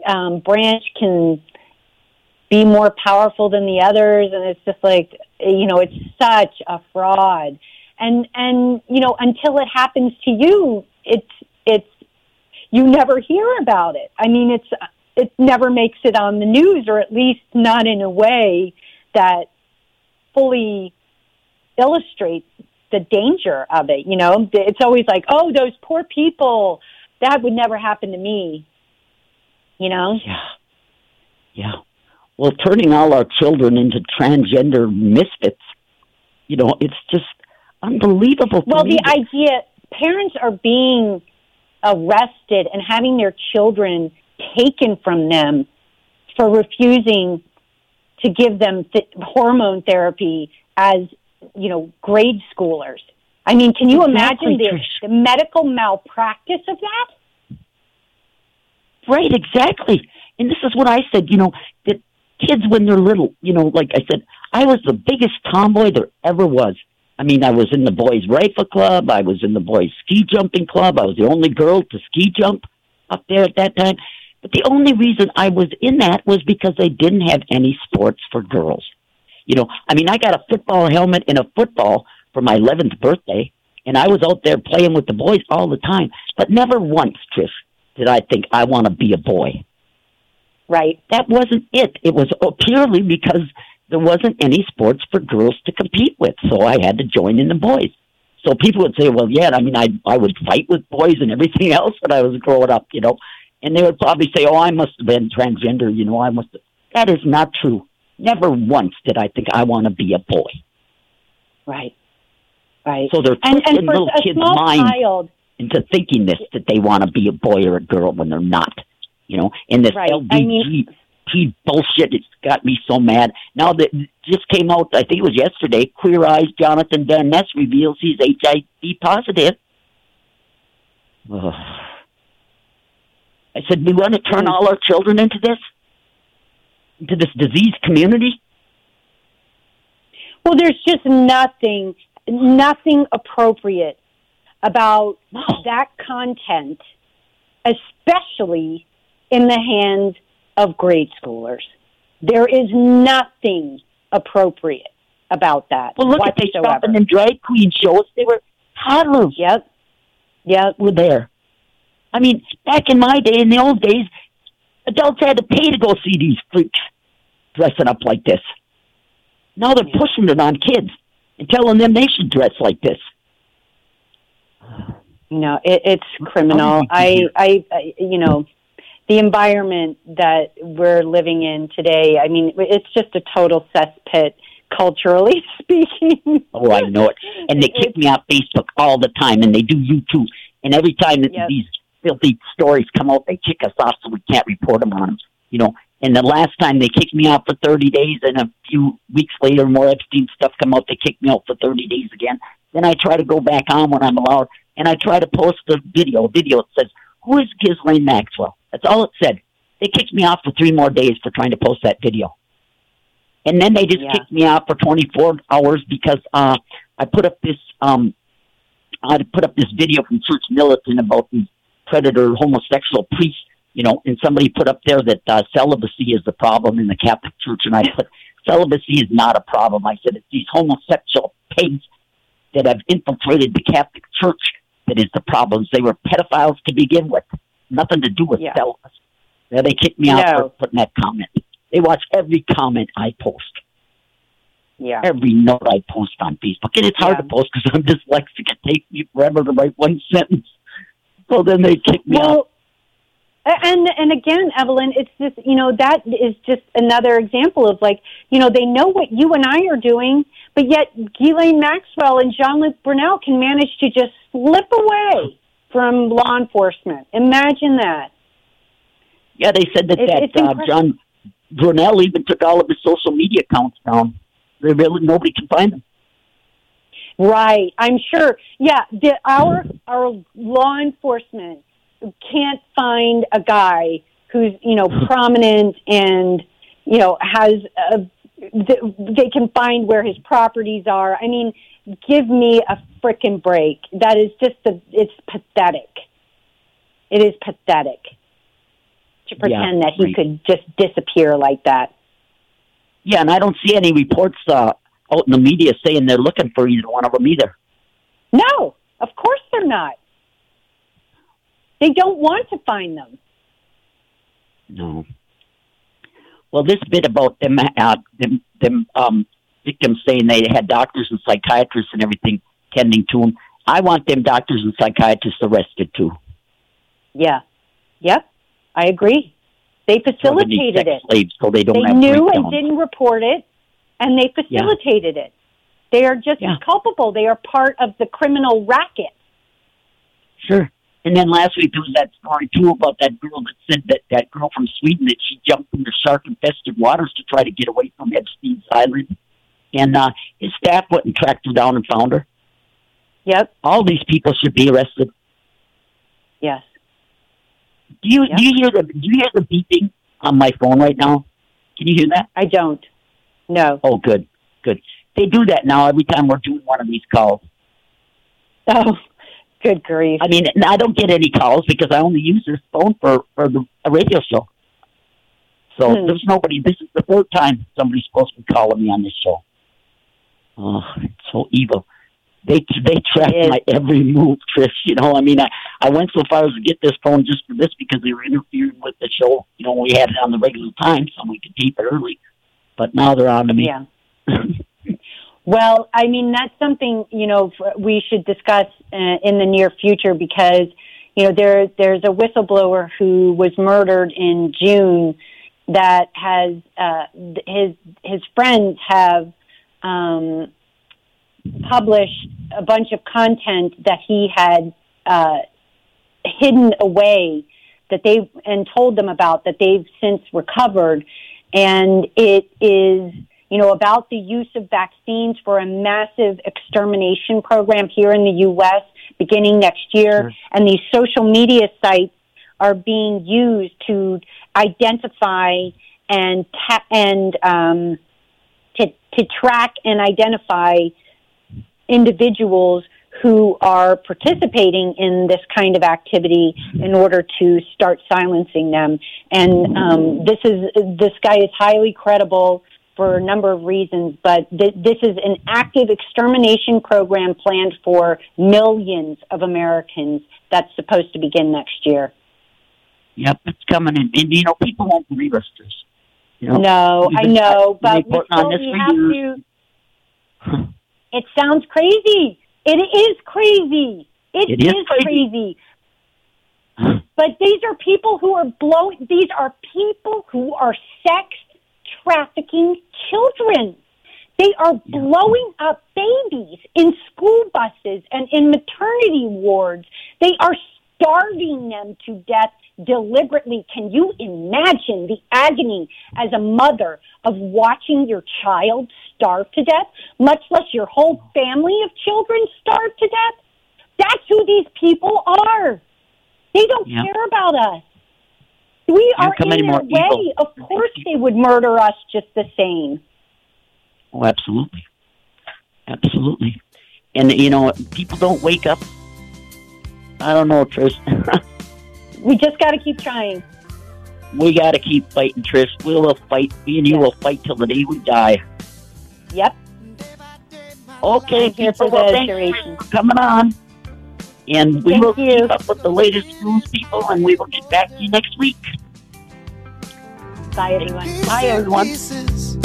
[SPEAKER 3] um, branch can be more powerful than the others, and it's just like you know it's such a fraud and and you know until it happens to you it's it's you never hear about it i mean it's it never makes it on the news or at least not in a way that fully illustrates the danger of it you know it's always like oh those poor people that would never happen to me you know
[SPEAKER 2] Yeah. Yeah. Well, turning all our children into transgender misfits, you know, it's just unbelievable.
[SPEAKER 3] Well, the
[SPEAKER 2] that-
[SPEAKER 3] idea parents are being arrested and having their children taken from them for refusing to give them th- hormone therapy as you know grade schoolers. I mean, can you
[SPEAKER 2] Exactly,
[SPEAKER 3] imagine the, the medical malpractice of that?
[SPEAKER 2] Right, exactly. And this is what I said, you know, that kids when they're little, you know, like I said, I was the biggest tomboy there ever was. I mean, I was in the boys' rifle club, I was in the boys' ski jumping club, I was the only girl to ski jump up there at that time. But the only reason I was in that was because they didn't have any sports for girls. You know, I mean, I got a football helmet and a football for my 11th birthday, and I was out there playing with the boys all the time. But never once, Trish, did I think I want to be a boy.
[SPEAKER 3] Right.
[SPEAKER 2] That wasn't it. It was oh, purely because there wasn't any sports for girls to compete with, so I had to join in the boys. So people would say, "Well, yeah, I mean, I I would fight with boys and everything else when I was growing up, you know," and they would probably say, "Oh, I must have been transgender, you know, I must." Have. That is not true. Never once did I think I want to be a boy.
[SPEAKER 3] Right. Right.
[SPEAKER 2] So they're
[SPEAKER 3] and
[SPEAKER 2] twisting
[SPEAKER 3] and
[SPEAKER 2] little kids' minds
[SPEAKER 3] child,
[SPEAKER 2] into thinking this that they want to be a boy or a girl when they're not. You know, and this
[SPEAKER 3] Right. I
[SPEAKER 2] LGBT
[SPEAKER 3] mean-
[SPEAKER 2] bullshit it's got me so mad. Now that just came out, I think it was yesterday. Queer Eyes Jonathan Van Ness reveals he's HIV positive. Ugh. I said, we want to turn hmm. all our children into this, into this disease community.
[SPEAKER 3] Well, there's just nothing, nothing appropriate about
[SPEAKER 2] No.
[SPEAKER 3] that content, especially in the hands of grade schoolers. There is nothing appropriate about that
[SPEAKER 2] Well, look at they
[SPEAKER 3] whatsoever.
[SPEAKER 2] stopping in drag queen shows. They were toddlers.
[SPEAKER 3] Yep. Yep.
[SPEAKER 2] were there. I mean, back in my day, in the old days, adults had to pay to go see these freaks dressing up like this. Now they're pushing it on kids and telling them they should dress like this.
[SPEAKER 3] No, it, it's criminal. I, I, I, you know, the environment that we're living in today. I mean, it's just a total cesspit, culturally speaking.
[SPEAKER 2] Oh, I know it. And they kick me off Facebook all the time, and they do YouTube. And every time
[SPEAKER 3] Yep.
[SPEAKER 2] these filthy stories come out, they kick us off so we can't report them on them. You know, And the last time they kicked me out for 30 days, and a few weeks later, more Epstein stuff come out. They kicked me out for 30 days again. Then I try to go back on when I'm allowed, and I try to post a video. A video that says, "Who is Ghislaine Maxwell?" That's all it said. They kicked me off for three more days for trying to post that video, and then they just
[SPEAKER 3] Yeah.
[SPEAKER 2] kicked me out for 24 hours because uh, I put up this um, I put up this video from Church Militant about these predator homosexual priests you know, and somebody put up there that uh, celibacy is the problem in the Catholic Church, and I put celibacy is not a problem. I said it's these homosexual pigs that have infiltrated the Catholic Church that is the problem. They were pedophiles to begin with, nothing to do with
[SPEAKER 3] Yeah.
[SPEAKER 2] celibacy. Yeah, they kicked me out
[SPEAKER 3] No.
[SPEAKER 2] for putting that comment. They watch every comment I post,
[SPEAKER 3] Yeah.
[SPEAKER 2] every note I post on Facebook, and it's hard
[SPEAKER 3] Yeah.
[SPEAKER 2] to post because I'm dyslexic. It takes me forever to write one sentence. So then they kick me out.
[SPEAKER 3] Well, a- and and again, Evelyn, it's just you know that is just another example of like you know they know what you and I are doing, but yet Ghislaine Maxwell and Jean Luc Brunel can manage to just slip away from law enforcement. Imagine that.
[SPEAKER 2] Yeah, they said that
[SPEAKER 3] It-
[SPEAKER 2] that uh. John Brunel even took all of his social media accounts down. They really nobody can find them.
[SPEAKER 3] Right. I'm sure. Yeah. The, our our law enforcement can't find a guy who's you know prominent and you know has a, they can find where his properties are. I mean, give me a frickin' break. That is just a, it's pathetic. It is pathetic to pretend that he
[SPEAKER 2] right.
[SPEAKER 3] could just disappear like that.
[SPEAKER 2] Yeah, and I don't see any reports uh, out in the media saying they're looking for either one of them either.
[SPEAKER 3] No, of course they're not. They don't want to find them.
[SPEAKER 2] No. Well, this bit about them, uh, them, them um, victims saying they had doctors and psychiatrists and everything tending to them. I want them doctors and psychiatrists arrested too.
[SPEAKER 3] Yeah. Yep. I agree. They
[SPEAKER 2] So they
[SPEAKER 3] facilitated it.
[SPEAKER 2] so they don't
[SPEAKER 3] They knew and didn't report it, and they facilitated it. They are just
[SPEAKER 2] Yeah.
[SPEAKER 3] culpable. They are part of the criminal racket.
[SPEAKER 2] Sure. And then last week there was that story too about that girl that said that that girl from Sweden that she jumped into shark infested waters to try to get away from Epstein's island, and uh, his staff went and tracked her down and found her.
[SPEAKER 3] Yep.
[SPEAKER 2] All these people should be arrested.
[SPEAKER 3] Yes.
[SPEAKER 2] Do you
[SPEAKER 3] Yeah.
[SPEAKER 2] do you hear the do you hear the beeping on my phone right now? Can you hear that?
[SPEAKER 3] I don't. No.
[SPEAKER 2] Oh, good, good. They do that now every time we're doing one of these calls.
[SPEAKER 3] Oh, good grief.
[SPEAKER 2] I mean, I don't get any calls because I only use this phone for for the a radio show. So
[SPEAKER 3] Hmm.
[SPEAKER 2] there's nobody. This is the third time somebody's supposed to be calling me on this show. Oh, it's so evil. They they track my every move, Trish. You know, I mean, I I went so far as to get this phone just for this because they were interfering with the show. You know, we had it on the regular time so we could tape it early. But now they're on to me.
[SPEAKER 3] Yeah. Well, I mean, that's something, you know, we should discuss uh, in the near future because, you know, there, there's a whistleblower who was murdered in June that has, uh, his, his friends have, um, published a bunch of content that he had, uh, hidden away that they, and told them about that they've since recovered. And it is, you know, about the use of vaccines for a massive extermination program here in the U.S. beginning next year.
[SPEAKER 2] Sure.
[SPEAKER 3] And these social media sites are being used to identify and ta- and um, to to track and identify individuals who are participating in this kind of activity in order to start silencing them. And um, this is this guy is highly credible for a number of reasons, but th- this is an active extermination program planned for millions of Americans that's supposed to begin next year.
[SPEAKER 2] Yep, it's coming in. And, you know, people won't believe us, Trish. You know,
[SPEAKER 3] No, I know, but we still
[SPEAKER 2] this
[SPEAKER 3] we have
[SPEAKER 2] years.
[SPEAKER 3] to. It sounds crazy. It is crazy.
[SPEAKER 2] It is crazy.
[SPEAKER 3] crazy. But these are people who are blowing, these are people who are sex trafficking children. They are blowing up babies in school buses and in maternity wards. They are starving them to death deliberately. Can you imagine the agony as a mother of watching your child starve to death, much less your whole family of children starve to death? That's who these people are. They don't
[SPEAKER 2] Yeah.
[SPEAKER 3] care about us. We are in their
[SPEAKER 2] evil?
[SPEAKER 3] way. Of course they would murder us just the same.
[SPEAKER 2] Oh, absolutely. Absolutely. And, you know, people don't wake up. I don't know, Trish.
[SPEAKER 3] We just got to keep trying.
[SPEAKER 2] we got to keep fighting, Trish. We will fight. Me and you will fight till the day we die.
[SPEAKER 3] Yep.
[SPEAKER 2] Okay,
[SPEAKER 3] here
[SPEAKER 2] people,
[SPEAKER 3] for
[SPEAKER 2] well,
[SPEAKER 3] the
[SPEAKER 2] thanks
[SPEAKER 3] duration.
[SPEAKER 2] for coming on. And we
[SPEAKER 3] Thank
[SPEAKER 2] will
[SPEAKER 3] you.
[SPEAKER 2] keep up with the latest news, people, and we will get back to you next week.
[SPEAKER 3] Bye, everyone.
[SPEAKER 2] Bye, everyone.
[SPEAKER 1] Pieces,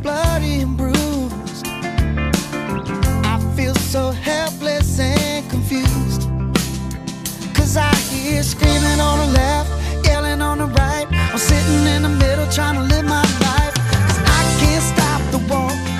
[SPEAKER 1] bloody and bruised. I feel so helpless and confused. Cause I hear screaming on the left, yelling on the right. I'm sitting in the middle trying to live my life. Cause I can't stop the war.